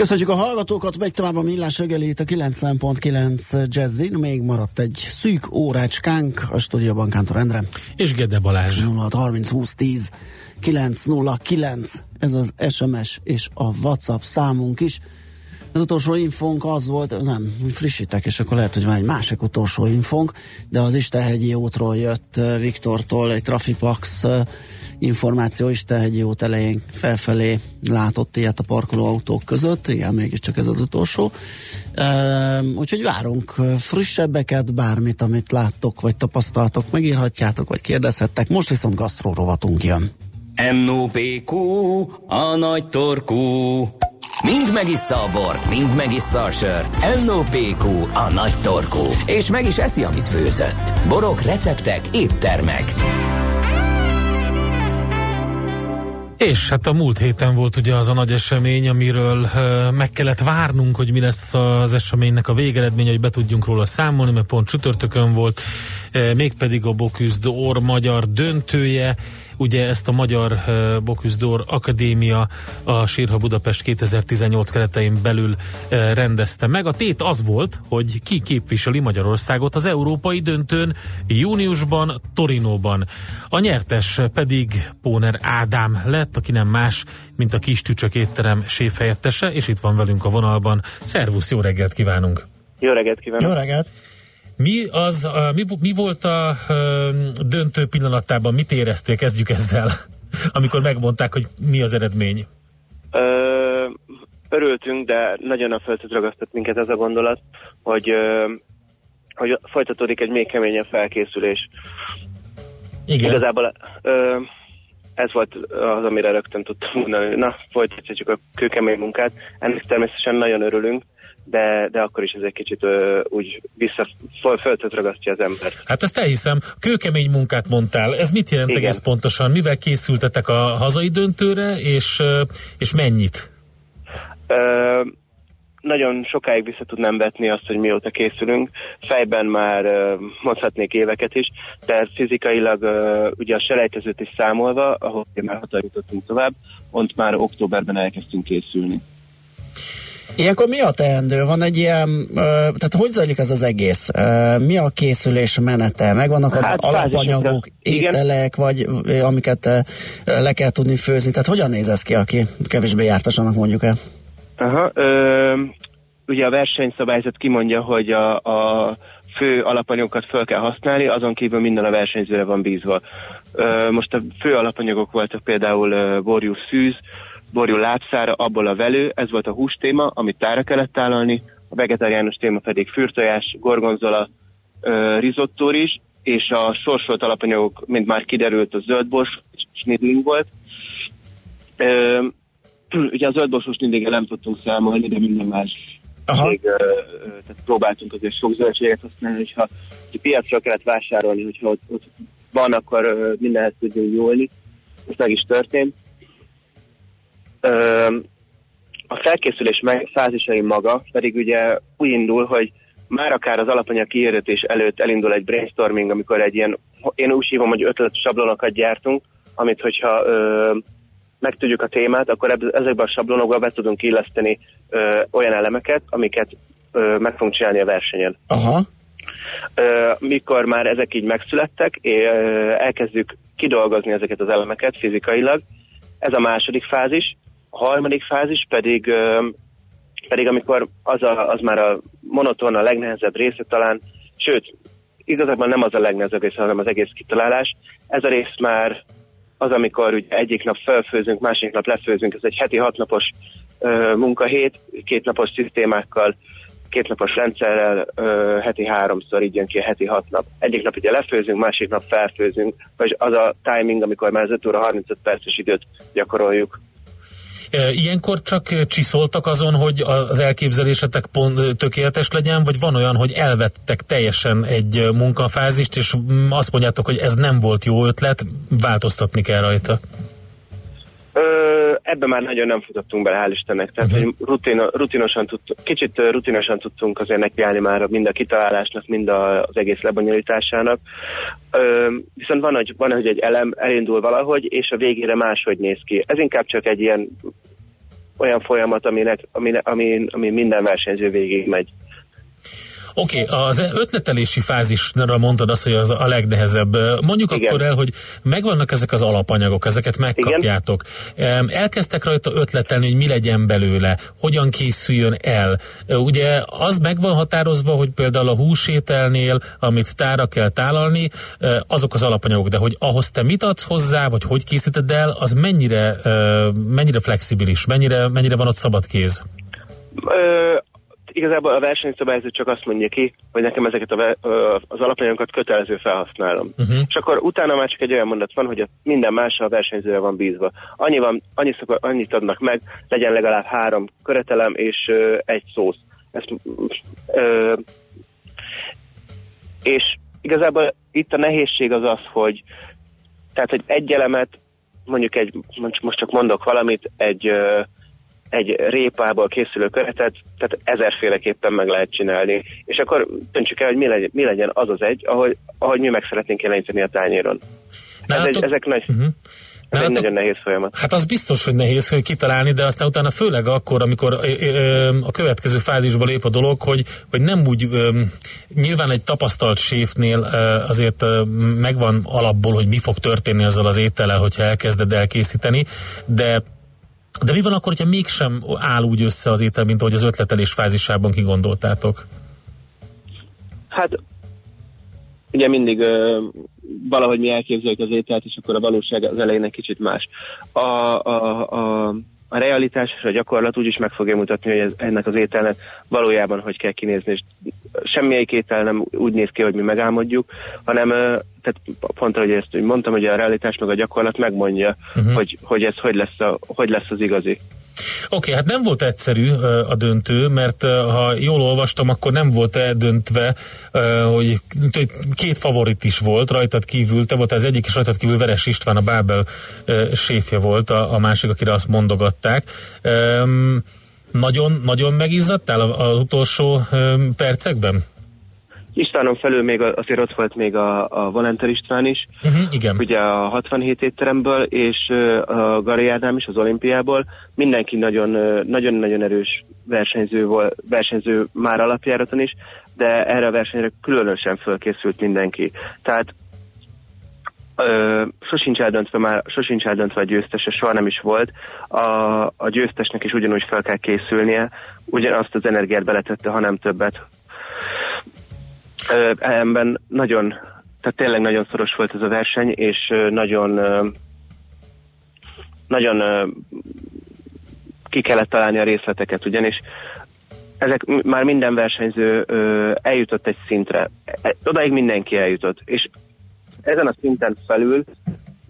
Köszönjük a hallgatókat, megy tovább a millás reggelét a 90.9 Jazzin. Még maradt egy szűk órácskánk a stúdióban Kántor Endre. És Gede Balázs. 06 30 20 10 909. Ez az SMS és a WhatsApp számunk is. Az utolsó infónk az volt, nem, frissítek, és akkor lehet, hogy van egy másik utolsó infónk, de az Istenhegyi útról jött eh, Viktortól egy Trafipax eh, információ is Tehegyi út elején felfelé látott ilyet a parkoló autók között, igen, mégiscsak ez az utolsó. Uh, úgyhogy várunk frissebbeket, bármit, amit láttok, vagy tapasztaltok, megírhatjátok, vagy kérdezhettek. Most viszont gasztró rovatunk jön. NOPQ, a nagy torkú. Mind megissza a bort, mind megissza a sört. NOPQ, a nagy torkú. És meg is eszi, amit főzött. Borok, receptek, éttermek. És hát a múlt héten volt ugye az a nagy esemény, amiről meg kellett várnunk, hogy mi lesz az eseménynek a végeredmény, hogy be tudjunk róla számolni, mert pont csütörtökön volt, mégpedig a Boküzd Or magyar döntője, Ugye ezt a Magyar uh, Boküzdor Akadémia a Sírha Budapest 2018 keretein belül uh, rendezte meg. A tét az volt, hogy ki képviseli Magyarországot az európai döntőn júniusban Torinóban. A nyertes pedig Póner Ádám lett, aki nem más, mint a kis tücsök étterem séfhelyettese, és itt van velünk a vonalban. Szervusz, jó reggelt kívánunk! Jó reggelt kívánok! Jó reggelt! Mi, az, mi, mi volt a döntő pillanatában, mit éreztél, kezdjük ezzel, amikor megmondták, hogy mi az eredmény? Ö, örültünk, de nagyon a földet ragasztott minket ez a gondolat, hogy, hogy folytatódik egy még keményebb felkészülés. Igen. Igazából ö, ez volt az, amire rögtön tudtam mondani, na, folytatjuk a kőkemény munkát. Ennek természetesen nagyon örülünk, de, de akkor is ez egy kicsit ö, úgy vissza, föltött ragasztja az embert. Hát ezt elhiszem. Kőkemény munkát mondtál. Ez mit jelent Igen. egész pontosan? Mivel készültetek a hazai döntőre, és, és mennyit? Ö, nagyon sokáig vissza tudnám vetni azt, hogy mióta készülünk. Fejben már mondhatnék éveket is, de fizikailag ugye a selejtezőt is számolva, ahol már hatal jutottunk tovább, ott már októberben elkezdtünk készülni. Ilyenkor mi a teendő? Van egy ilyen, tehát hogy zajlik ez az egész? Mi a készülés menete? Megvannak az Hát, alapanyagok, ételek, vagy amiket le kell tudni főzni? Tehát hogyan néz ez ki, aki kevésbé jártas, annak mondjuk el? Aha, ö, ugye a versenyszabályzat kimondja, hogy a, a fő alapanyagokat fel kell használni, azon kívül minden a versenyzőre van bízva. Ö, most a fő alapanyagok voltak például borjú szűz, borjú lábszára, abból a velő, ez volt a hús téma, amit tára kellett tálalni, a vegetáriánus téma pedig fürtojás, gorgonzola, risotto is, és a sorsolt alapanyagok, mint már kiderült, a zöldbors, snidling volt. Ö, ugye a zöldborsos mindig nem tudtunk számolni, de minden más Aha. még, ö, tehát próbáltunk azért sok zöldséget használni, hogyha, hogyha piacra kellett vásárolni, hogyha ott, ott van, akkor mindenhez tudjunk nyúlni. Ez meg is történt. A felkészülés meg, fázisai maga pedig ugye úgy indul, hogy már akár az alapanyag kiérdetés előtt elindul egy brainstorming, amikor egy ilyen, én úgy hívom, hogy ötlet sablonokat gyártunk, amit hogyha ö, megtudjuk a témát, akkor ebb, ezekben a sablonokba be tudunk illeszteni ö, olyan elemeket, amiket ö, meg fogunk csinálni a versenyen. Aha. Ö, mikor már ezek így megszülettek, é, ö, elkezdjük kidolgozni ezeket az elemeket fizikailag. Ez a második fázis. A harmadik fázis pedig, pedig amikor az, a, az már a monoton, a legnehezebb része talán, sőt, igazából nem az a legnehezebb része, hanem az egész kitalálás. Ez a rész már az, amikor ugye egyik nap felfőzünk, másik nap lefőzünk, ez egy heti hatnapos ö, munkahét, kétnapos szisztémákkal, kétnapos rendszerrel, ö, heti háromszor, így jön ki a heti hat nap. Egyik nap ugye lefőzünk, másik nap felfőzünk, vagy az a timing, amikor már az 5 óra 35 perces időt gyakoroljuk. Ilyenkor csak csiszoltak azon, hogy az elképzelésetek pont tökéletes legyen, vagy van olyan, hogy elvettek teljesen egy munkafázist, és azt mondjátok, hogy ez nem volt jó ötlet, változtatni kell rajta? Ö, ebbe már nagyon nem futottunk bele, hál' Istennek. Tehát, uh-huh. hogy rutin, rutinosan tudtunk, kicsit rutinosan tudtunk azért nekiállni már mind a kitalálásnak, mind a, az egész lebonyolításának. Ö, viszont van hogy, van, hogy egy elem elindul valahogy, és a végére máshogy néz ki. Ez inkább csak egy ilyen olyan folyamat, aminek, ami, ami, ami minden versenyző végig megy. Oké, okay, az ötletelési fázisra mondtad azt, hogy az a legnehezebb. Mondjuk Igen. akkor el, hogy megvannak ezek az alapanyagok, ezeket megkapjátok. Igen. Elkezdtek rajta ötletelni, hogy mi legyen belőle, hogyan készüljön el. Ugye az meg van határozva, hogy például a húsételnél, amit tára kell tálalni, azok az alapanyagok, de hogy ahhoz te mit adsz hozzá, vagy hogy készíted el, az mennyire, mennyire flexibilis, mennyire, mennyire van ott szabad kéz? Igazából a versenyszabályzó csak azt mondja ki, hogy nekem ezeket a, az alapanyagokat kötelező felhasználom. Uh-huh. És akkor utána már csak egy olyan mondat van, hogy minden más a versenyzőre van bízva. Annyi van, annyi szokor, annyit adnak meg, legyen legalább három köretelem és ö, egy szósz. Ezt, ö, és igazából itt a nehézség az az, hogy tehát, hogy egy elemet, mondjuk egy, most csak mondok valamit, egy ö, egy répából készülő köretet, tehát ezerféleképpen meg lehet csinálni. És akkor döntsük el, hogy mi legyen, mi legyen az az egy, ahogy, ahogy mi meg szeretnénk jeleníteni a tányéron. Ez egy, ezek nagy... Uh-huh. Ez egy nagyon nehéz folyamat. Hát az biztos, hogy nehéz hogy kitalálni, de aztán utána főleg akkor, amikor a következő fázisba lép a dolog, hogy, hogy nem úgy, nyilván egy tapasztalt séfnél azért megvan alapból, hogy mi fog történni ezzel az étellel, hogyha elkezded elkészíteni, de de mi van akkor, hogyha mégsem áll úgy össze az étel, mint ahogy az ötletelés fázisában kigondoltátok? Hát ugye mindig uh, valahogy mi elképzeljük az ételt, és akkor a valóság az elején kicsit más. A, a, a, a realitás és a gyakorlat úgyis meg fogja mutatni, hogy ez, ennek az ételnek valójában hogy kell kinézni, és semmelyik étel nem úgy néz ki, hogy mi megálmodjuk, hanem tehát pont ahogy ezt mondtam, hogy a realitás meg a gyakorlat megmondja, uh-huh. hogy, hogy ez hogy lesz, a, hogy lesz az igazi. Oké, okay, hát nem volt egyszerű a döntő, mert ha jól olvastam, akkor nem volt eldöntve, hogy két favorit is volt rajtad kívül, te volt az egyik, és rajtad kívül Veres István, a Bábel séfje volt, a, másik, akire azt mondogatták. Nagyon, nagyon megizzadtál az utolsó percekben? Istvánon felül még azért ott volt még a, a Valenter István is, uh-huh, igen. ugye a 67 étteremből, és a Gari Ádám is az olimpiából. Mindenki nagyon-nagyon erős versenyző, volt, versenyző már alapjáraton is, de erre a versenyre különösen fölkészült mindenki. Tehát ö, sosincs eldöntve már, sosincs eldöntve a győztese, soha nem is volt. A, a győztesnek is ugyanúgy fel kell készülnie, ugyanazt az energiát beletette, ha nem többet, Emben nagyon, tehát tényleg nagyon szoros volt ez a verseny, és nagyon nagyon ki kellett találni a részleteket, ugyanis ezek már minden versenyző eljutott egy szintre. E, odaig mindenki eljutott, és ezen a szinten felül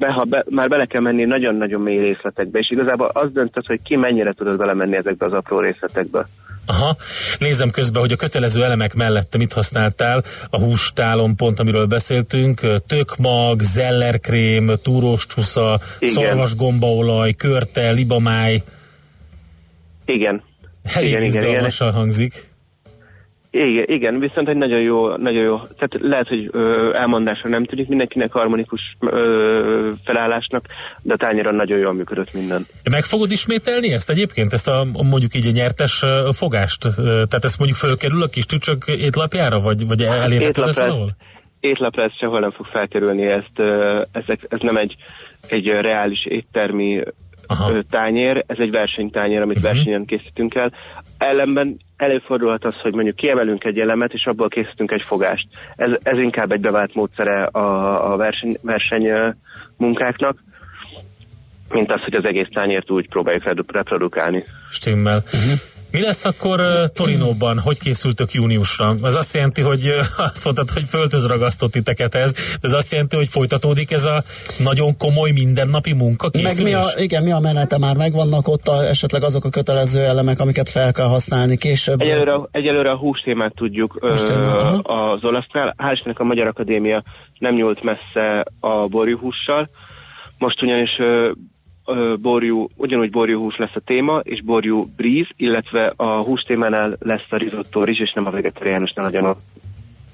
be, ha be, már bele kell menni nagyon-nagyon mély részletekbe, és igazából az döntött, hogy ki mennyire tudod belemenni ezekbe az apró részletekbe. Aha, nézem közben, hogy a kötelező elemek mellett mit használtál a hústálon pont, amiről beszéltünk, tökmag, zellerkrém, túrós csusza, szorvas gombaolaj, körte, libamáj. Igen. Elég igen, igen, igen. hangzik. Igen, igen, viszont egy nagyon jó, nagyon jó, tehát lehet, hogy ö, elmondásra nem tűnik mindenkinek harmonikus ö, felállásnak, de a tányéron nagyon jól működött minden. Meg fogod ismételni ezt egyébként, ezt a mondjuk így a nyertes fogást? Tehát ezt mondjuk fölkerül a kis tücsök étlapjára, vagy, vagy elérhető lesz valahol? Étlapra ez sehol nem fog felkerülni, ezt, ez, ez nem egy, egy reális éttermi Aha. tányér, ez egy versenytányér, amit uh-huh. versenyen készítünk el. Ellenben előfordulhat az, hogy mondjuk kiemelünk egy elemet, és abból készítünk egy fogást. Ez, ez inkább egy bevált módszere a, a verseny, verseny munkáknak, mint az, hogy az egész tányért úgy próbáljuk reprodukálni. Stimmel. Uh-huh. Mi lesz akkor uh, Torinóban? Hogy készültök júniusra? Ez azt jelenti, hogy uh, azt mondtad, hogy földhöz ragasztott titeket ez, de ez azt jelenti, hogy folytatódik ez a nagyon komoly mindennapi munka Meg mi a, igen, mi a menete már megvannak ott a, esetleg azok a kötelező elemek, amiket fel kell használni később? Egyelőre, egyelőre a hústémát tudjuk ö, az olasznál. Hál' Istennek a Magyar Akadémia nem nyúlt messze a borjúhússal. Most ugyanis ö, borjú, ugyanúgy borjúhús lesz a téma, és borjú bríz, illetve a hús témánál lesz a risotto rizs, és nem a vegetariánusnál a gyanok.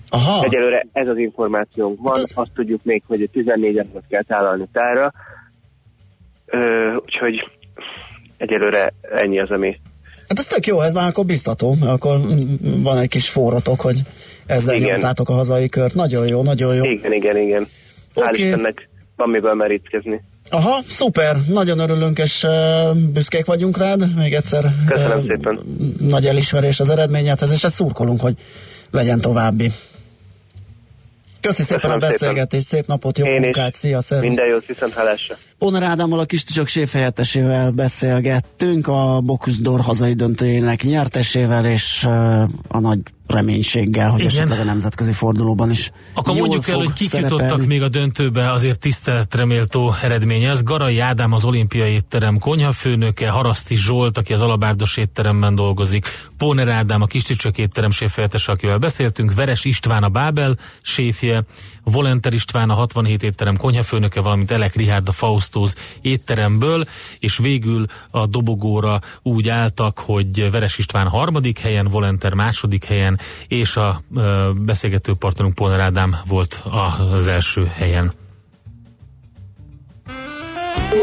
Aha. Egyelőre ez az információnk van, hát azt tudjuk még, hogy 14 napot kell tálalni tára, Ö, úgyhogy egyelőre ennyi az, ami... Hát ez tök jó, ez már akkor biztató, akkor van egy kis forratok, hogy ezzel igen. nyomtátok a hazai kört. Nagyon jó, nagyon jó. Igen, igen, igen. Okay. Hál' Istennek van miből merítkezni. Aha, szuper, nagyon örülünk és uh, büszkék vagyunk rád, még egyszer Köszönöm uh, szépen. nagy elismerés az eredményedhez, és ezt szurkolunk, hogy legyen további. Köszi szépen a beszélgetést, szép napot, jó Én munkát, is. szia, szervusz. Minden jót, viszont hálásra. Póner Ádámmal, a Kistusok séfejettesével beszélgettünk, a Bokuszdor hazai döntőjének nyertesével, és a nagy reménységgel, hogy Igen. esetleg a nemzetközi fordulóban is Akkor mondjuk el, hogy kik szerepelni. jutottak még a döntőbe, azért tisztelt reméltó eredmény. Ez Garai Ádám az olimpiai étterem konyhafőnöke, Haraszti Zsolt, aki az Alabárdos étteremben dolgozik, Póner Ádám a Kisticsak étterem séfjeltese, akivel beszéltünk, Veres István a Bábel séfje, Volenter István a 67 étterem konyhafőnöke, valamint Elek Rihárd a Faustóz étteremből, és végül a dobogóra úgy álltak, hogy Veres István harmadik helyen, Volenter második helyen, és a beszélgető partnerünk Polner Ádám volt az első helyen.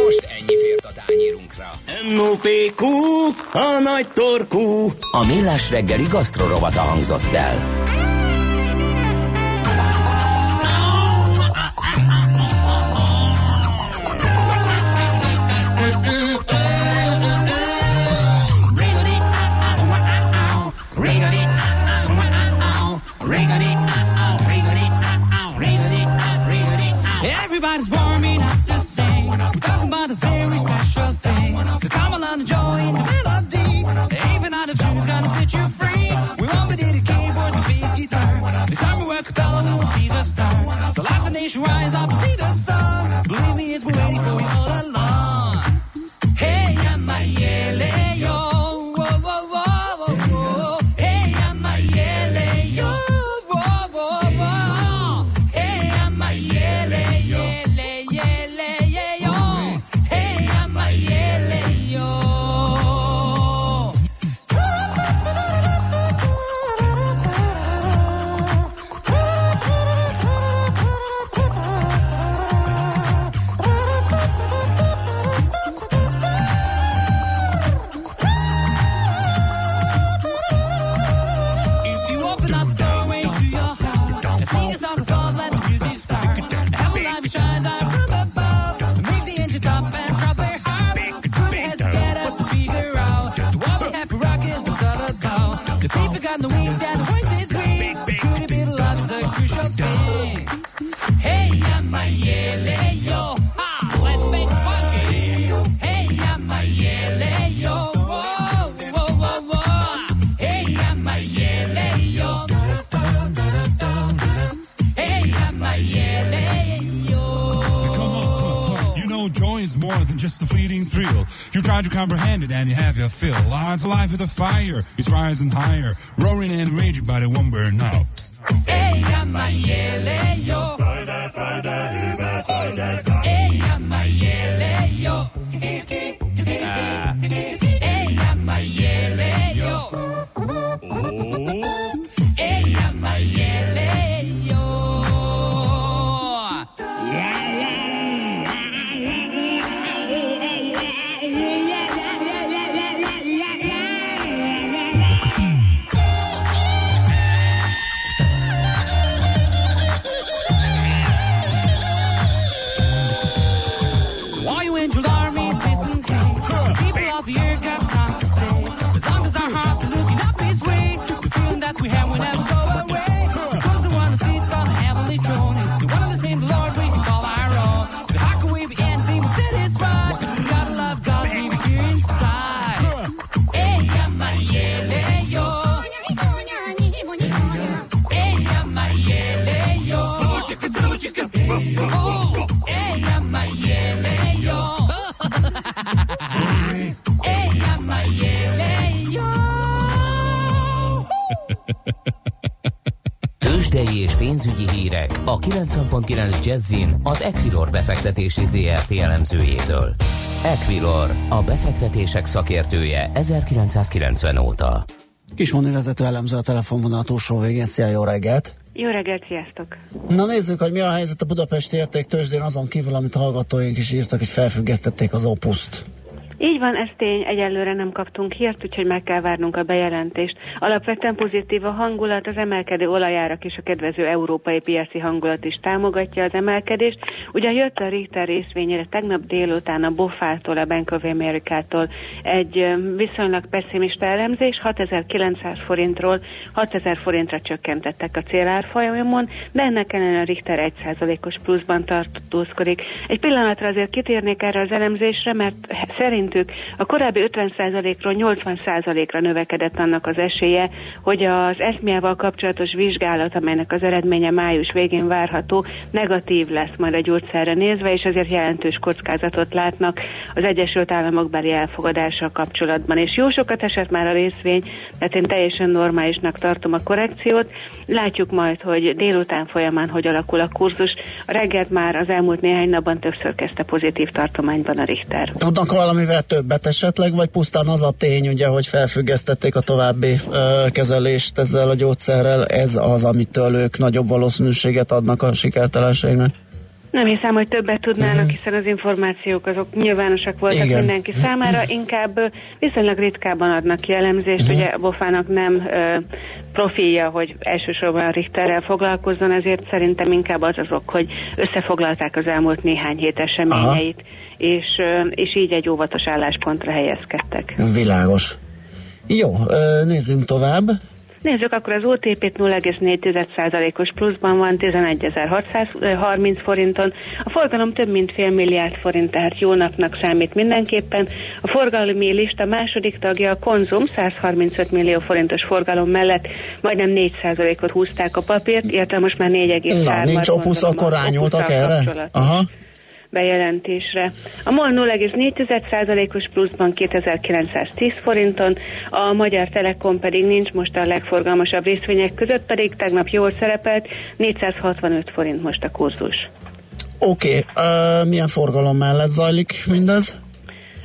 Most ennyi fért a tányérunkra. NOPQ, a nagy torkú. A millás reggeli gasztrorovata hangzott el. So come along and join the melody. Even out of tune's gonna set you free. We won't be the keyboards and bass guitar. This summer where Capella we will be the star. So let the nation rise up and see the sun. alive with the fire. it's rising higher, roaring and raging by the one burn out. 90.9 Jazzin az Equilor befektetési ZRT elemzőjétől. Equilor, a befektetések szakértője 1990 óta. Kismoni vezető elemző a telefonvonal túlsó végén. Szia, jó reggelt! Jó reggelt, sziasztok! Na nézzük, hogy mi a helyzet a Budapesti értéktőzsdén, azon kívül, amit hallgatóink is írtak, hogy felfüggesztették az opuszt. Van, ez tény, egyelőre nem kaptunk hírt, úgyhogy meg kell várnunk a bejelentést. Alapvetően pozitív a hangulat, az emelkedő olajárak és a kedvező európai piaci hangulat is támogatja az emelkedést. Ugyan jött a Richter részvényére tegnap délután a Bofától, a Bank of America-tól egy viszonylag pessimista elemzés, 6900 forintról 6000 forintra csökkentettek a célárfolyamon, de ennek ellenére a Richter 1%-os pluszban tartózkodik. Egy pillanatra azért kitérnék erre az elemzésre, mert szerintük a korábbi 50%-ról 80%-ra növekedett annak az esélye, hogy az eszmiával kapcsolatos vizsgálat, amelynek az eredménye május végén várható, negatív lesz majd a gyógyszerre nézve, és ezért jelentős kockázatot látnak az Egyesült Államok beli elfogadással kapcsolatban. És jó sokat esett már a részvény, tehát én teljesen normálisnak tartom a korrekciót. Látjuk majd, hogy délután folyamán hogy alakul a kurzus. A reggelt már az elmúlt néhány napban többször kezdte pozitív tartományban a Richter. Tudnak valamivel többet esetleg, vagy pusztán az a tény, ugye, hogy felfüggesztették a további ö, kezelést ezzel a gyógyszerrel, ez az, amitől ők nagyobb valószínűséget adnak a sikertelenségnek? Nem hiszem, hogy többet tudnának, hiszen az információk azok nyilvánosak voltak Igen. Igen. mindenki számára, inkább ö, viszonylag ritkában adnak ki elemzést, ugye a Bofának nem ö, profilja, hogy elsősorban a Richterrel foglalkozzon, ezért szerintem inkább az azok, hogy összefoglalták az elmúlt néhány hét eseményeit, és, és így egy óvatos álláspontra helyezkedtek. Világos. Jó, nézzünk tovább. Nézzük, akkor az OTP-t 0,4%-os pluszban van 11.630 forinton. A forgalom több mint fél milliárd forint, tehát jó napnak számít mindenképpen. A forgalmi lista második tagja a Konzum 135 millió forintos forgalom mellett majdnem 4%-ot húzták a papírt, illetve most már 4,3 Na, nincs opusz, akkor rányultak erre? Aha. Bejelentésre. A MOL 0,4%-os pluszban 2910 forinton, a Magyar Telekom pedig nincs most a legforgalmasabb részvények között, pedig tegnap jól szerepelt, 465 forint most a kurzus. Oké, okay. milyen forgalom mellett zajlik mindez?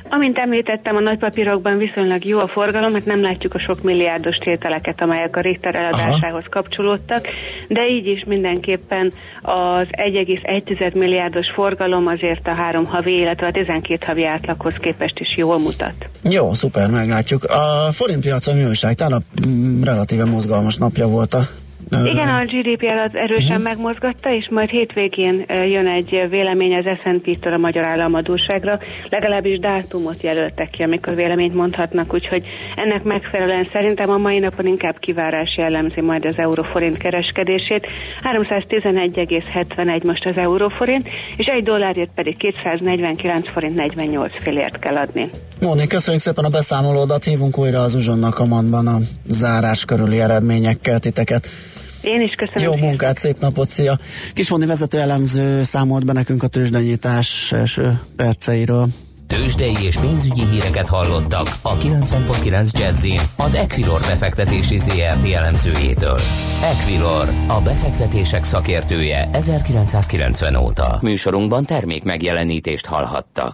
Amint említettem, a nagypapírokban viszonylag jó a forgalom, hát nem látjuk a sok milliárdos tételeket, amelyek a Richter eladásához kapcsolódtak, de így is mindenképpen az 1,1 milliárdos forgalom azért a három havi, illetve a 12 havi átlaghoz képest is jól mutat. Jó, szuper, meglátjuk. A forintpiacon mi újság? Tegnap mm, relatíve mozgalmas napja volt a Igen, a GDP alatt erősen uh-huh. megmozgatta, és majd hétvégén jön egy vélemény az S&P-től a magyar államadóságra, legalábbis dátumot jelöltek ki, amikor véleményt mondhatnak, úgyhogy ennek megfelelően szerintem a mai napon inkább kivárás jellemzi majd az euróforint kereskedését. 311,71 most az euróforint, és egy dollárért pedig 249 forint 48 fillért kell adni. Móni, köszönjük szépen a beszámolódat, hívunk újra az uzsonna kamatban a zárás körüli eredményekkel titeket. Én is köszönöm. Jó munkát, szép napot, szia! Kismondi vezető elemző számolt be nekünk a tőzsdenyítás első perceiről. Tőzsdei és pénzügyi híreket hallottak a 90.9 Jazzin az Equilor befektetési ZRT elemzőjétől. Equilor, a befektetések szakértője 1990 óta. Műsorunkban termék megjelenítést hallhattak.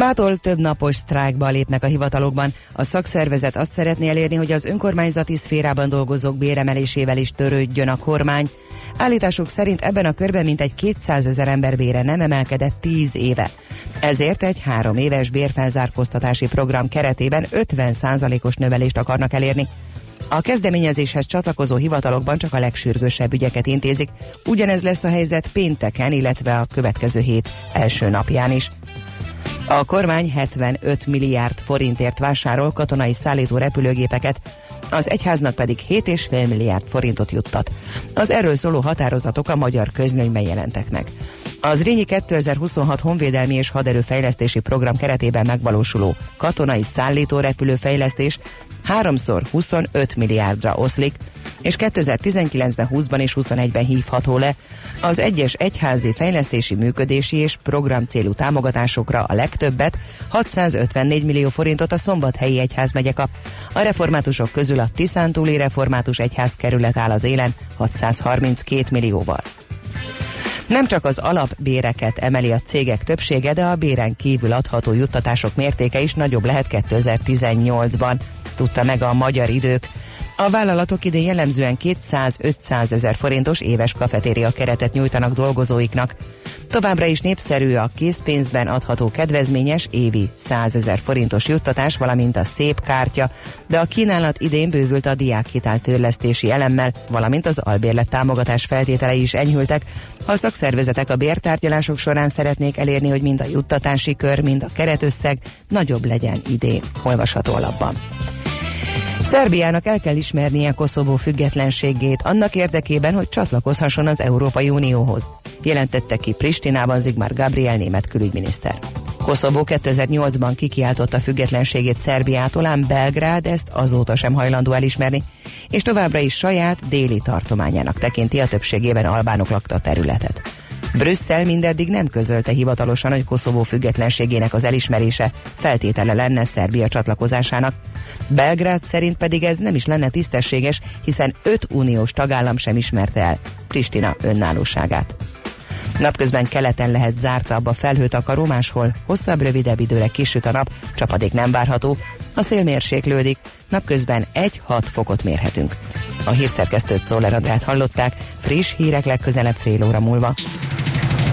Mától több napos sztrájkba lépnek a hivatalokban. A szakszervezet azt szeretné elérni, hogy az önkormányzati szférában dolgozók béremelésével is törődjön a kormány. Állítások szerint ebben a körben mintegy 200 ezer ember bére nem emelkedett 10 éve. Ezért egy három éves bérfelzárkóztatási program keretében 50%-os növelést akarnak elérni. A kezdeményezéshez csatlakozó hivatalokban csak a legsürgősebb ügyeket intézik. Ugyanez lesz a helyzet pénteken, illetve a következő hét első napján is. A kormány 75 milliárd forintért vásárol katonai szállító repülőgépeket, az egyháznak pedig 7,5 milliárd forintot juttat. Az erről szóló határozatok a magyar közlönyben jelentek meg. Az Rényi 2026 honvédelmi és haderőfejlesztési program keretében megvalósuló katonai szállító repülőfejlesztés háromszor 25 milliárdra oszlik, és 2019-ben, 20-ban és 21-ben hívható le. Az egyes egyházi fejlesztési, működési és programcélú támogatásokra a legtöbbet, 654 millió forintot a Szombathelyi Egyház megye kap. A reformátusok közül a Tiszántúli Református Egyház kerület áll az élen 632 millióval. Nem csak az alapbéreket emeli a cégek többsége, de a béren kívül adható juttatások mértéke is nagyobb lehet 2018-ban, tudta meg a magyar idők. A vállalatok idén jellemzően 200-500 ezer forintos éves kafetéria keretet nyújtanak dolgozóiknak. Továbbra is népszerű a készpénzben adható kedvezményes évi 100 ezer forintos juttatás, valamint a szép kártya, de a kínálat idén bővült a diákhitel törlesztési elemmel, valamint az albérlet támogatás feltételei is enyhültek. A szakszervezetek a bértárgyalások során szeretnék elérni, hogy mind a juttatási kör, mind a keretösszeg nagyobb legyen idén. Olvasható alapban. Szerbiának el kell ismernie Koszovó függetlenségét annak érdekében, hogy csatlakozhasson az Európai Unióhoz, jelentette ki Pristinában Zigmar Gabriel német külügyminiszter. Koszovó 2008-ban kikiáltotta függetlenségét Szerbiától, ám Belgrád ezt azóta sem hajlandó elismerni, és továbbra is saját déli tartományának tekinti a többségében albánok lakta területet. Brüsszel mindeddig nem közölte hivatalosan, hogy Koszovó függetlenségének az elismerése feltétele lenne Szerbia csatlakozásának. Belgrád szerint pedig ez nem is lenne tisztességes, hiszen öt uniós tagállam sem ismerte el Pristina önállóságát. Napközben keleten lehet zártabb a felhőtakaró, máshol hosszabb, rövidebb időre kisüt a nap, csapadék nem várható, a szél mérséklődik, napközben 1-6 fokot mérhetünk. A hírszerkesztőt Andrát hallották, friss hírek legközelebb fél óra múlva.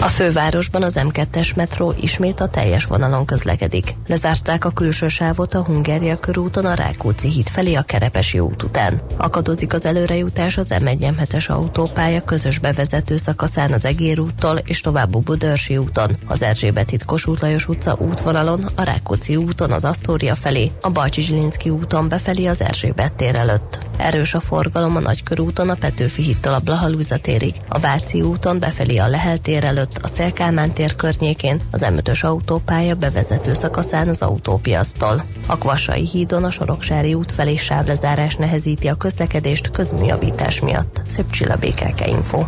A fővárosban az M2-es metró ismét a teljes vonalon közlekedik. Lezárták a külső sávot a Hungária körúton a Rákóczi híd felé a Kerepesi út után. Akadozik az előrejutás az M1-es autópálya közös bevezető szakaszán az Egér úttól és tovább a Budörsi úton, az Erzsébet híd Kossuth Lajos utca útvonalon, a Rákóczi úton az Asztória felé, a Bajcsi Zsilinszki úton befelé az Erzsébet tér előtt. Erős a forgalom a Nagykörúton a Petőfi hídtól a Blahalúza térig, a Váci úton befelé a Lehel tér előtt, a Szélkálmán tér környékén, az M5-ös autópálya bevezető szakaszán az autópiasztól. A Kvassai hídon a Soroksári út felé sávlezárás nehezíti a közlekedést közműjavítás miatt. Szép Csilla BKK Info.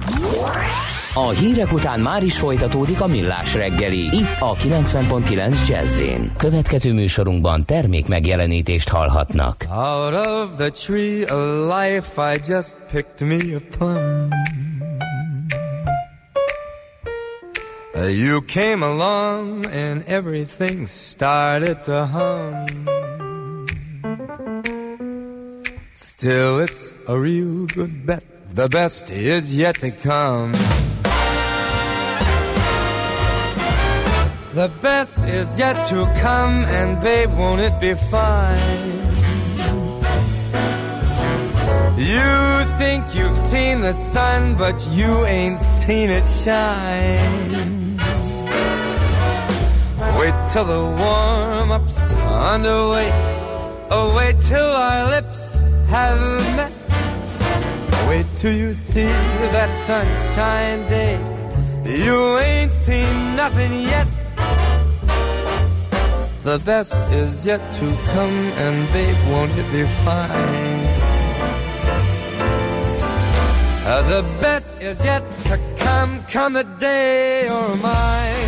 A hírek után már is folytatódik a millás reggeli, itt a 90.9 jazz Következő műsorunkban termék megjelenítést hallhatnak. Out of the tree of life I just picked me a plum. You came along and everything started to hum. Still, it's a real good bet. The best is yet to come. The best is yet to come, and babe, won't it be fine? You think you've seen the sun, but you ain't seen it shine. Wait till the warm up's underway. Oh, wait till our lips have met. Wait till you see that sunshine day. You ain't seen nothing yet. The best is yet to come, and babe, won't it be fine? Uh, the best is yet to come, come the day you're mine.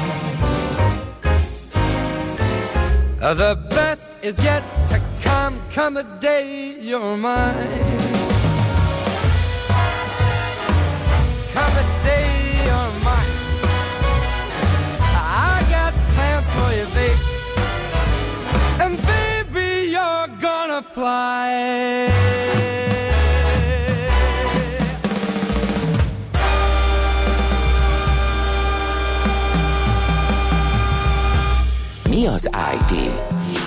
The best is yet to come, come the day you're mine. Come the day you're mine. I got plans for you. And baby, you're gonna fly. Mi az IT?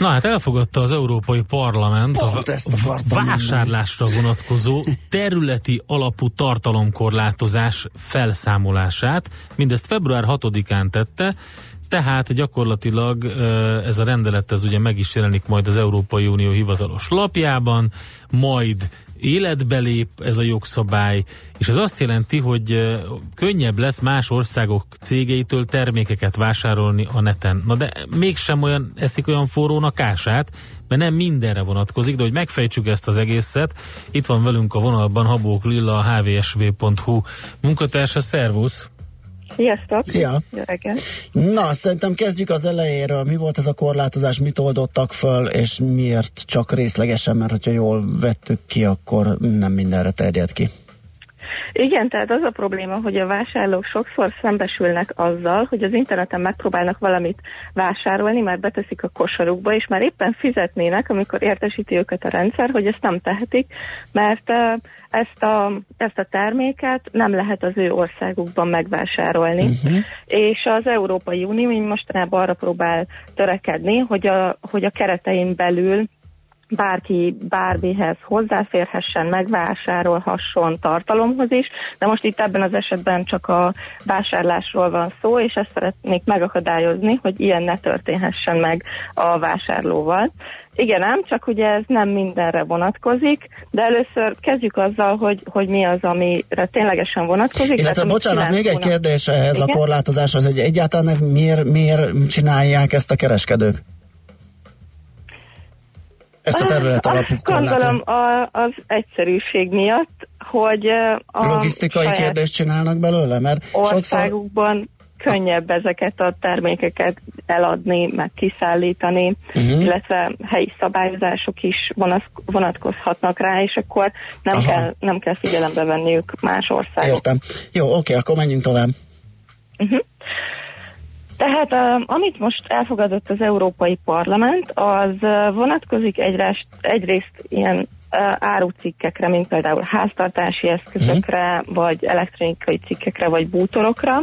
Na hát elfogadta az Európai Parlament Pont a, ezt akartam vásárlásra vonatkozó területi alapú tartalomkorlátozás felszámolását. Mindezt február 6-án tette, tehát gyakorlatilag ez a rendelet ez ugye meg is jelenik majd az Európai Unió hivatalos lapjában, majd életbe lép ez a jogszabály, és ez azt jelenti, hogy könnyebb lesz más országok cégeitől termékeket vásárolni a neten. Na de mégsem olyan eszik olyan forrónak ását, mert nem mindenre vonatkozik, de hogy megfejtsük ezt az egészet, itt van velünk a vonalban Habók Lilla, a hvsv.hu munkatársa, szervusz! Sziasztok! Szia! Jó reggelt! Na, szerintem kezdjük az elejéről. Mi volt ez a korlátozás, mit oldottak föl, és miért csak részlegesen, mert hogyha jól vettük ki, akkor nem mindenre terjed ki. Igen, tehát az a probléma, hogy a vásárlók sokszor szembesülnek azzal, hogy az interneten megpróbálnak valamit vásárolni, már beteszik a kosarukba, és már éppen fizetnének, amikor értesíti őket a rendszer, hogy ezt nem tehetik, mert eh, ezt a, ezt a terméket nem lehet az ő országukban megvásárolni. Uh-huh. És az Európai Unió mostanában arra próbál törekedni, hogy a, hogy a keretein belül bárki bármihez hozzáférhessen, megvásárolhasson tartalomhoz is, de most itt ebben az esetben csak a vásárlásról van szó, és ezt szeretnék megakadályozni, hogy ilyen ne történhessen meg a vásárlóval. Igen, ám, csak ugye ez nem mindenre vonatkozik, de először kezdjük azzal, hogy, hogy mi az, amire ténylegesen vonatkozik. Illetve, bocsánat, még egy kérdés ehhez Igen? a korlátozáshoz, hogy egyáltalán ez miért, miért csinálják ezt a kereskedők? Ezt a terület alapú Azt gondolom a, az egyszerűség miatt, hogy a Logisztikai kérdést csinálnak belőle? Mert sokszor országukban könnyebb ezeket a termékeket eladni, meg kiszállítani, uh-huh. illetve helyi szabályozások is vonat, vonatkozhatnak rá, és akkor nem Aha. kell, nem kell figyelembe venniük más országok. Értem. Jó, oké, akkor menjünk tovább. Uh-huh. Tehát amit most elfogadott az Európai Parlament, az vonatkozik egyrészt, egyrészt ilyen árucikkekre, mint például háztartási eszközökre, uh-huh. vagy elektronikai cikkekre, vagy bútorokra,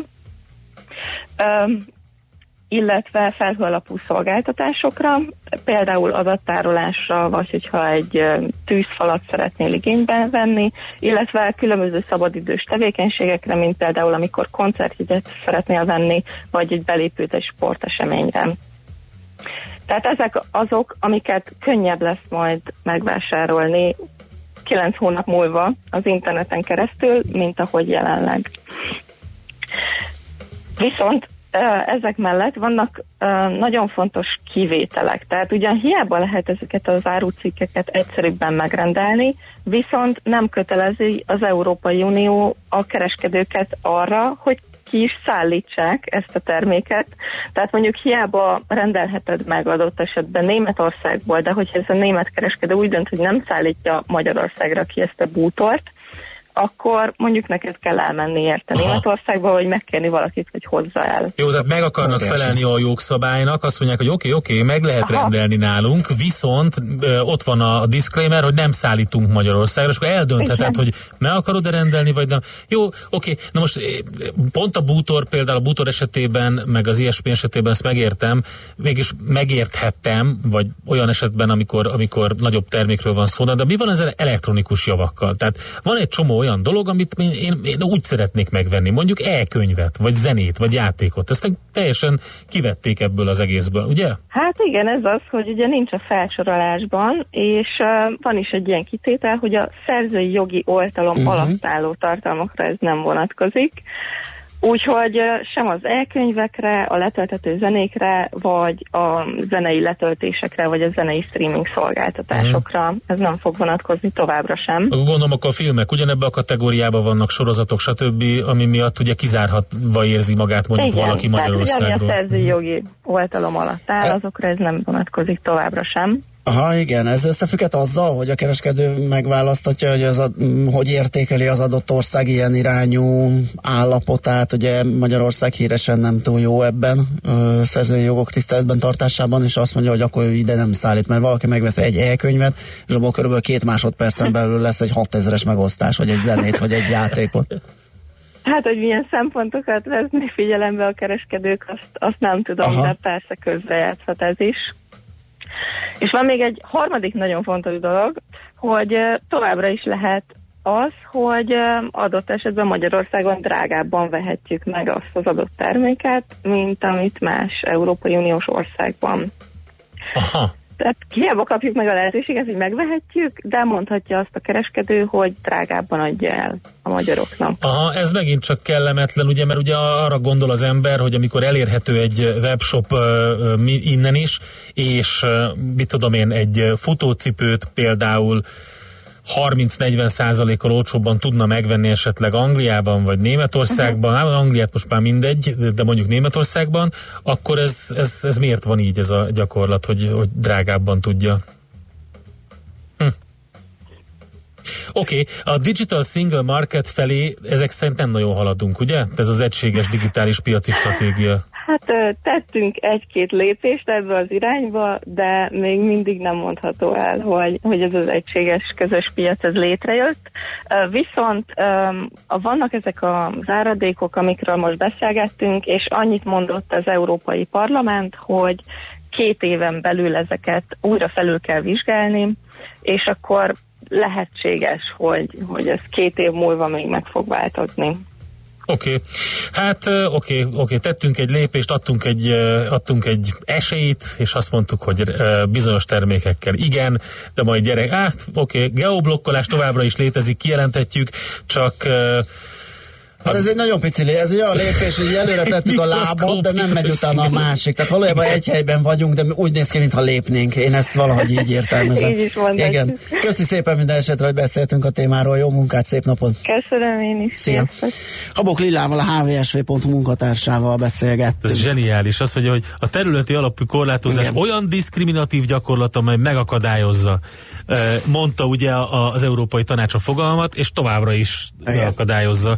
illetve felhő alapú szolgáltatásokra, például adattárolásra, vagy hogyha egy tűzfalat szeretnél igénybe venni, illetve különböző szabadidős tevékenységekre, mint például amikor koncertjegyet szeretnél venni, vagy egy belépőt egy sporteseményre. Tehát ezek azok, amiket könnyebb lesz majd megvásárolni 9 hónap múlva az interneten keresztül, mint ahogy jelenleg. Viszont ezek mellett vannak nagyon fontos kivételek. Tehát ugyan hiába lehet ezeket az árucikkeket egyszerűbben megrendelni, viszont nem kötelezi az Európai Unió a kereskedőket arra, hogy ki is szállítsák ezt a terméket. Tehát mondjuk hiába rendelheted meg adott esetben Németországból, de hogyha ez a német kereskedő úgy dönt, hogy nem szállítja Magyarországra ki ezt a bútort, akkor mondjuk neked kell elmenni érte Aha. Németországba, vagy megkérni valakit, hogy hozza el. Jó, tehát meg akarnak Óriási. felelni a jogszabálynak, azt mondják, hogy oké, oké, meg lehet Aha. rendelni nálunk, viszont ö, ott van a disclaimer, hogy nem szállítunk Magyarországra, és akkor eldöntheted, hogy meg akarod-e rendelni, vagy nem. Jó, oké, na most pont a bútor, például a bútor esetében, meg az ISP esetében ezt megértem, mégis megérthettem, vagy olyan esetben, amikor, amikor nagyobb termékről van szó, de mi van ezzel elektronikus javakkal? Tehát van egy csomó olyan dolog, amit én, én, én úgy szeretnék megvenni, mondjuk e-könyvet, vagy zenét, vagy játékot. Ezt teljesen kivették ebből az egészből, ugye? Hát igen, ez az, hogy ugye nincs a felsorolásban, és uh, van is egy ilyen kitétel, hogy a szerzői jogi oltalom Mhm. uh-huh. alatt álló tartalmakra ez nem vonatkozik. Úgyhogy sem az e-könyvekre, a letöltető zenékre, vagy a zenei letöltésekre, vagy a zenei streaming szolgáltatásokra ez nem fog vonatkozni továbbra sem. Gondolom, akkor a filmek ugyanebbe a kategóriába vannak, sorozatok, stb., ami miatt ugye kizárhatva érzi magát mondjuk valaki tehát ugye, ami a Magyarországról. szerzői jogi oltalom alatt áll, azokra ez nem vonatkozik továbbra sem. Aha, igen, ez összefügget azzal, hogy a kereskedő megválasztatja, hogy, az a, hogy értékeli az adott ország ilyen irányú állapotát, ugye Magyarország híresen nem túl jó ebben, ö, szerzői jogok tiszteletben tartásában, és azt mondja, hogy akkor ő ide nem szállít, mert valaki megvesz egy e-könyvet, és abból körülbelül két másodpercen belül lesz egy 6000-es megosztás, vagy egy zenét, vagy egy játékot. Hát, hogy milyen szempontokat vezni figyelembe a kereskedők, azt, azt nem tudom. Aha. de persze közrejátszhat ez is. És van még egy harmadik nagyon fontos dolog, hogy továbbra is lehet az, hogy adott esetben Magyarországon drágábban vehetjük meg azt az adott terméket, mint amit más Európai Uniós országban. Aha. Tehát hiába kapjuk meg a lehetőséget, hogy megvehetjük, de mondhatja azt a kereskedő, hogy drágábban adja el a magyaroknak. Aha, ez megint csak kellemetlen, ugye, mert ugye arra gondol az ember, hogy amikor elérhető egy webshop innen is, és mit tudom én, egy futócipőt például 30-40 százalékkal olcsóbban tudna megvenni esetleg Angliában vagy Németországban, uh-huh. Angliát most már mindegy, de mondjuk Németországban, akkor ez, ez, ez miért van így ez a gyakorlat, hogy, hogy drágábban tudja? Oké, okay. a digital single market felé ezek szerint nem nagyon haladunk, ugye? Ez az egységes digitális piaci stratégia. Hát tettünk egy-két lépést ebbe az irányba, de még mindig nem mondható el, hogy, hogy ez az egységes közös piac ez létrejött. Viszont vannak ezek a záradékok, amikről most beszélgettünk, és annyit mondott az Európai Parlament, hogy két éven belül ezeket újra felül kell vizsgálni, és akkor lehetséges, hogy, hogy ez két év múlva még meg fog változni. Oké, okay. hát oké, okay, okay. tettünk egy lépést, adtunk egy, adtunk egy esélyt, és azt mondtuk, hogy bizonyos termékekkel igen, de majd gyerek, hát oké, okay. geoblokkolás továbbra is létezik, kijelentetjük, csak Hát ez egy nagyon pici ez egy olyan lépés, hogy előre tettük a lábot, de nem megy utána a másik. Tehát valójában egy helyben vagyunk, de úgy néz ki, mintha lépnénk. Én ezt valahogy így értelmezem. Így is mondhatjuk. Igen. Köszi szépen minden esetre, hogy beszéltünk a témáról. Jó munkát, szép napot! Köszönöm én is. Szia! Habok Lillával, a hvsv.hu munkatársával beszélgettünk. Ez zseniális, az, hogy, hogy a területi alapú korlátozás Igen. olyan diszkriminatív gyakorlat, amely megakadályozza, eh, mondta ugye a- az Európai Tanács a fogalmat, és továbbra is Igen. megakadályozza.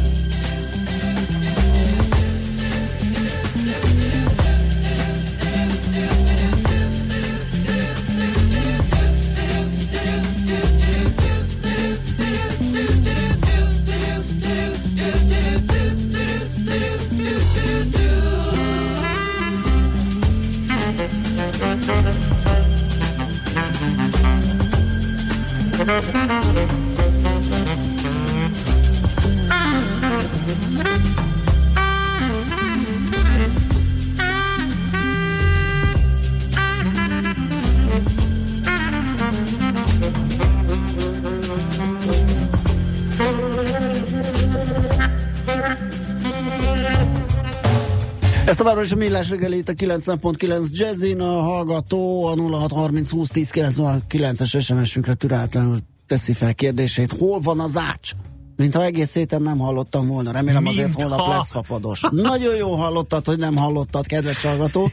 továbbra is a millás reggeli itt a 9.9 Jazzin, a hallgató a 0630 20 10 909-es SMS-ünkre türeltlenül teszi fel kérdését. Hol van az ács? Mintha egész héten nem hallottam volna. Remélem azért Mintha. holnap lesz fapados. Nagyon jó hallottad, hogy nem hallottad, kedves hallgató.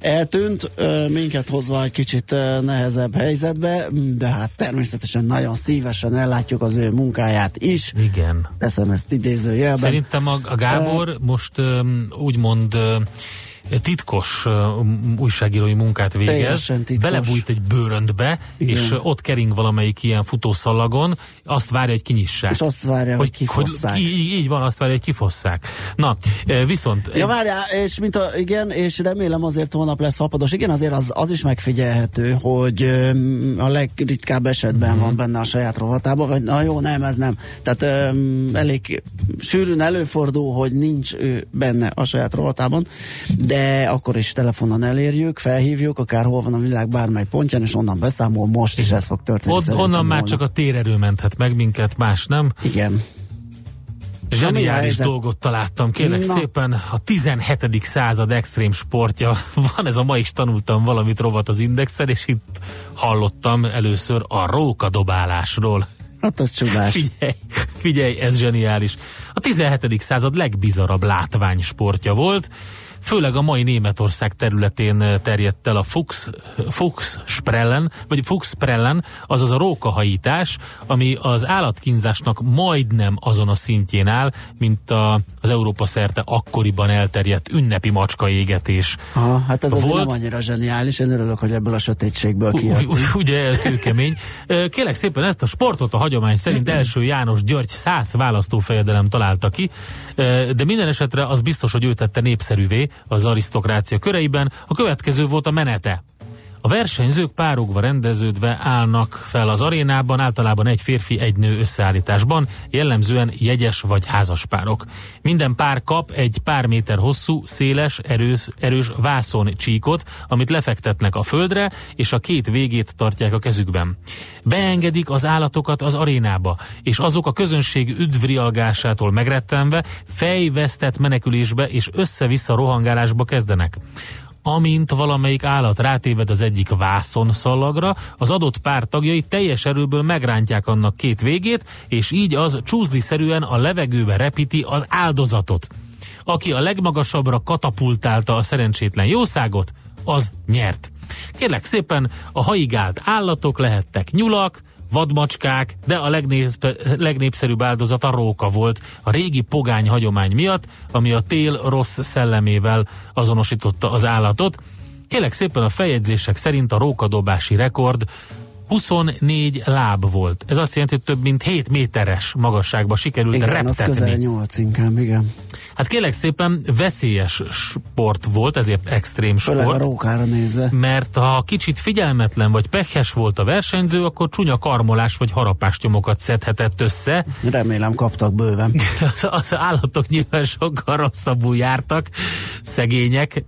Eltűnt, minket hozva egy kicsit nehezebb helyzetbe, de hát természetesen nagyon szívesen ellátjuk az ő munkáját is. Igen. Teszem ezt idézőjelben. Szerintem a, a Gábor most um, úgymond uh, titkos újságírói munkát végez, belebújt egy bőröntbe, Igen. és ott kering valamelyik ilyen futószalagon, azt várja, hogy kinyissák. És azt várja, hogy kifosszák. Hogy, így, így van, azt várja, hogy kifosszák. Na, viszont... Ja, várjál, és mint a, igen, és remélem azért holnap lesz fapados. Igen, azért az, az is megfigyelhető, hogy a legritkább esetben Mhm. van benne a saját rovatában, vagy na jó, nem, ez nem. Tehát öm, elég sűrűn előfordul, hogy nincs ő benne a saját rovatában, de akkor is telefonon elérjük, felhívjuk, akár hol van a világ bármely pontján, és onnan beszámol, most is ez fog történni. Ott, onnan már holnap. csak a térerő menthet meg minket, más nem. Igen. Zseniális dolgot találtam. Kérlek Na. szépen, a 17. század extrém sportja. Van ez a ma is tanultam valamit rovat az Indexen, és itt hallottam először a rókadobálásról. Hát ez csodás. Figyelj, figyelj, ez zseniális. A 17. század legbizarabb látványsportja volt. Főleg a mai Németország területén eh, terjedt el a Fuchs, Fuchs Sprellen, vagy Fuchs Sprellen, azaz a rókahajítás, ami az állatkínzásnak majdnem azon a szintjén áll, mint a, az Európa szerte akkoriban elterjedt ünnepi macskaégetés. Aha, hát ez azért Volt- nem annyira zseniális, én örülök, hogy ebből a sötétségből kijött. U- u- Ugye, kőkemény. Ö, Kérlek szépen ezt a sportot a hagyomány szerint első János György száz választófejedelem találta ki, de minden esetre az biztos, hogy ő tette népszerűvé az arisztokrácia köreiben. A következő volt a menete. A versenyzők párokba rendeződve állnak fel az arénában, általában egy férfi, egy nő összeállításban, jellemzően jegyes vagy házas párok. Minden pár kap egy pár méter hosszú, széles, erős, erős vászon csíkot, amit lefektetnek a földre, és a két végét tartják a kezükben. Beengedik az állatokat az arénába, és azok a közönség üdvrialgásától megrettenve fejvesztett menekülésbe és össze-vissza rohangálásba kezdenek amint valamelyik állat rátéved az egyik vászon szallagra, az adott pár tagjai teljes erőből megrántják annak két végét, és így az csúzliszerűen a levegőbe repíti az áldozatot. Aki a legmagasabbra katapultálta a szerencsétlen jószágot, az nyert. Kérlek szépen, a haigált állatok lehettek nyulak, vadmacskák, de a legnépsz- legnépszerűbb áldozat a róka volt a régi pogány hagyomány miatt, ami a tél rossz szellemével azonosította az állatot. Kélek szépen a feljegyzések szerint a rókadobási rekord 24 láb volt. Ez azt jelenti, hogy több mint 7 méteres magasságba sikerült Igen, az közel reptetni. 8 inkább, igen. Hát kérlek szépen veszélyes sport volt, ezért extrém Főleg a sport rókára nézve. mert ha kicsit figyelmetlen vagy pekhes volt a versenyző, akkor csúnya karmolás vagy harapástyomokat szedhetett össze. Remélem kaptak bőven. Az, állatok nyilván sokkal rosszabbul jártak, szegények.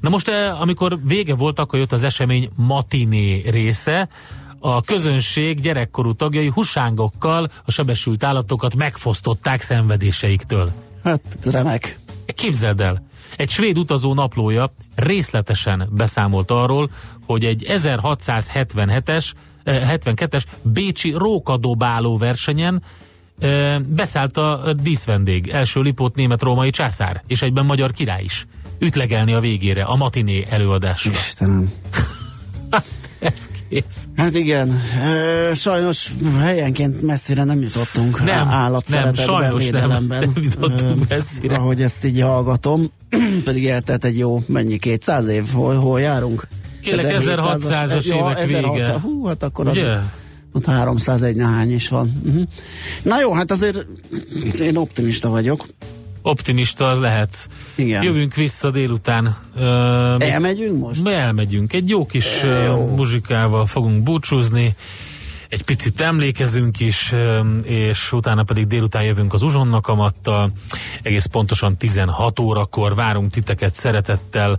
Na most, eh, amikor vége volt, akkor jött az esemény matiné része, a közönség gyerekkorú tagjai husángokkal a sebesült állatokat megfosztották szenvedéseiktől. Hát remek. Képzeld el, egy svéd utazó naplója részletesen beszámolt arról, hogy egy 1677-es, eh, 72-es bécsi rókadobáló versenyen eh, beszállt a díszvendég, első Lipót német-római császár, és egyben magyar király is. Ütlegelni a végére, a matiné előadásra. Istenem. Ez kész. Hát igen, sajnos helyenként messzire nem jutottunk Nem, állat nem, sajnos nem, nem jutottunk messzire. Ahogy ezt így hallgatom, pedig eltelt egy jó, mennyi, 200 év, hol, hol járunk? Kérlek, 1700-as 1600-as ja, évek 1600, vége. Hú, hát akkor az, Ugye? ott 301 nehány is van. Uh-huh. Na jó, hát azért én optimista vagyok. Optimista az lehet. Igen. Jövünk vissza délután. Uh, Elmegyünk most? Elmegyünk. Egy jó kis jó. muzsikával fogunk búcsúzni. Egy picit emlékezünk is, és utána pedig délután jövünk az Uzsonnak amattal. Egész pontosan 16 órakor várunk titeket szeretettel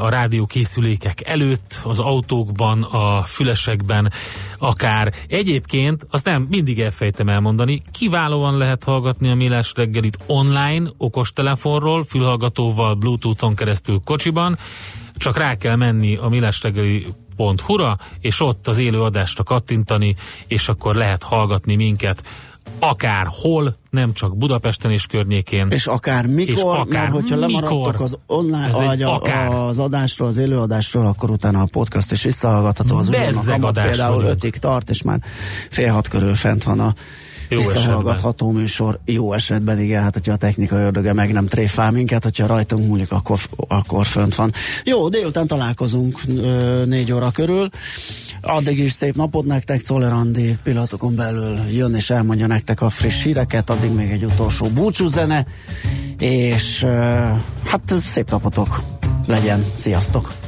a rádiókészülékek előtt, az autókban, a fülesekben, akár. Egyébként, azt nem mindig elfejtem elmondani, kiválóan lehet hallgatni a Millás reggelit online, okostelefonról, fülhallgatóval, bluetoothon keresztül kocsiban, csak rá kell menni a millástegeli.hu-ra, és ott az élő adásra kattintani, és akkor lehet hallgatni minket akár hol, nem csak Budapesten és környékén. És akár mikor, és akár mert hogyha lemaradtok mikor. az online, vagy a, akár. az adásról, az élőadásról, akkor utána a podcast is visszahallgatható az Bezzeg adás például ötig tart, és már fél hat körül fent van a Jó visszahallgatható műsor. Jó esetben, igen, hát hogyha a technika ördöge meg nem tréfál minket, hogyha rajtunk múlik, akkor, akkor fönt van. Jó, délután találkozunk négy óra körül. Addig is szép napot nektek, Czoller Andi pillanatokon belül jön és elmondja nektek a friss híreket, addig még egy utolsó búcsúzene, és hát szép napotok legyen. Sziasztok!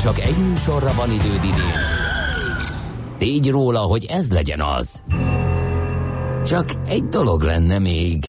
csak egy műsorra van időd idén, tégy róla, hogy ez legyen az. Csak egy dolog lenne még.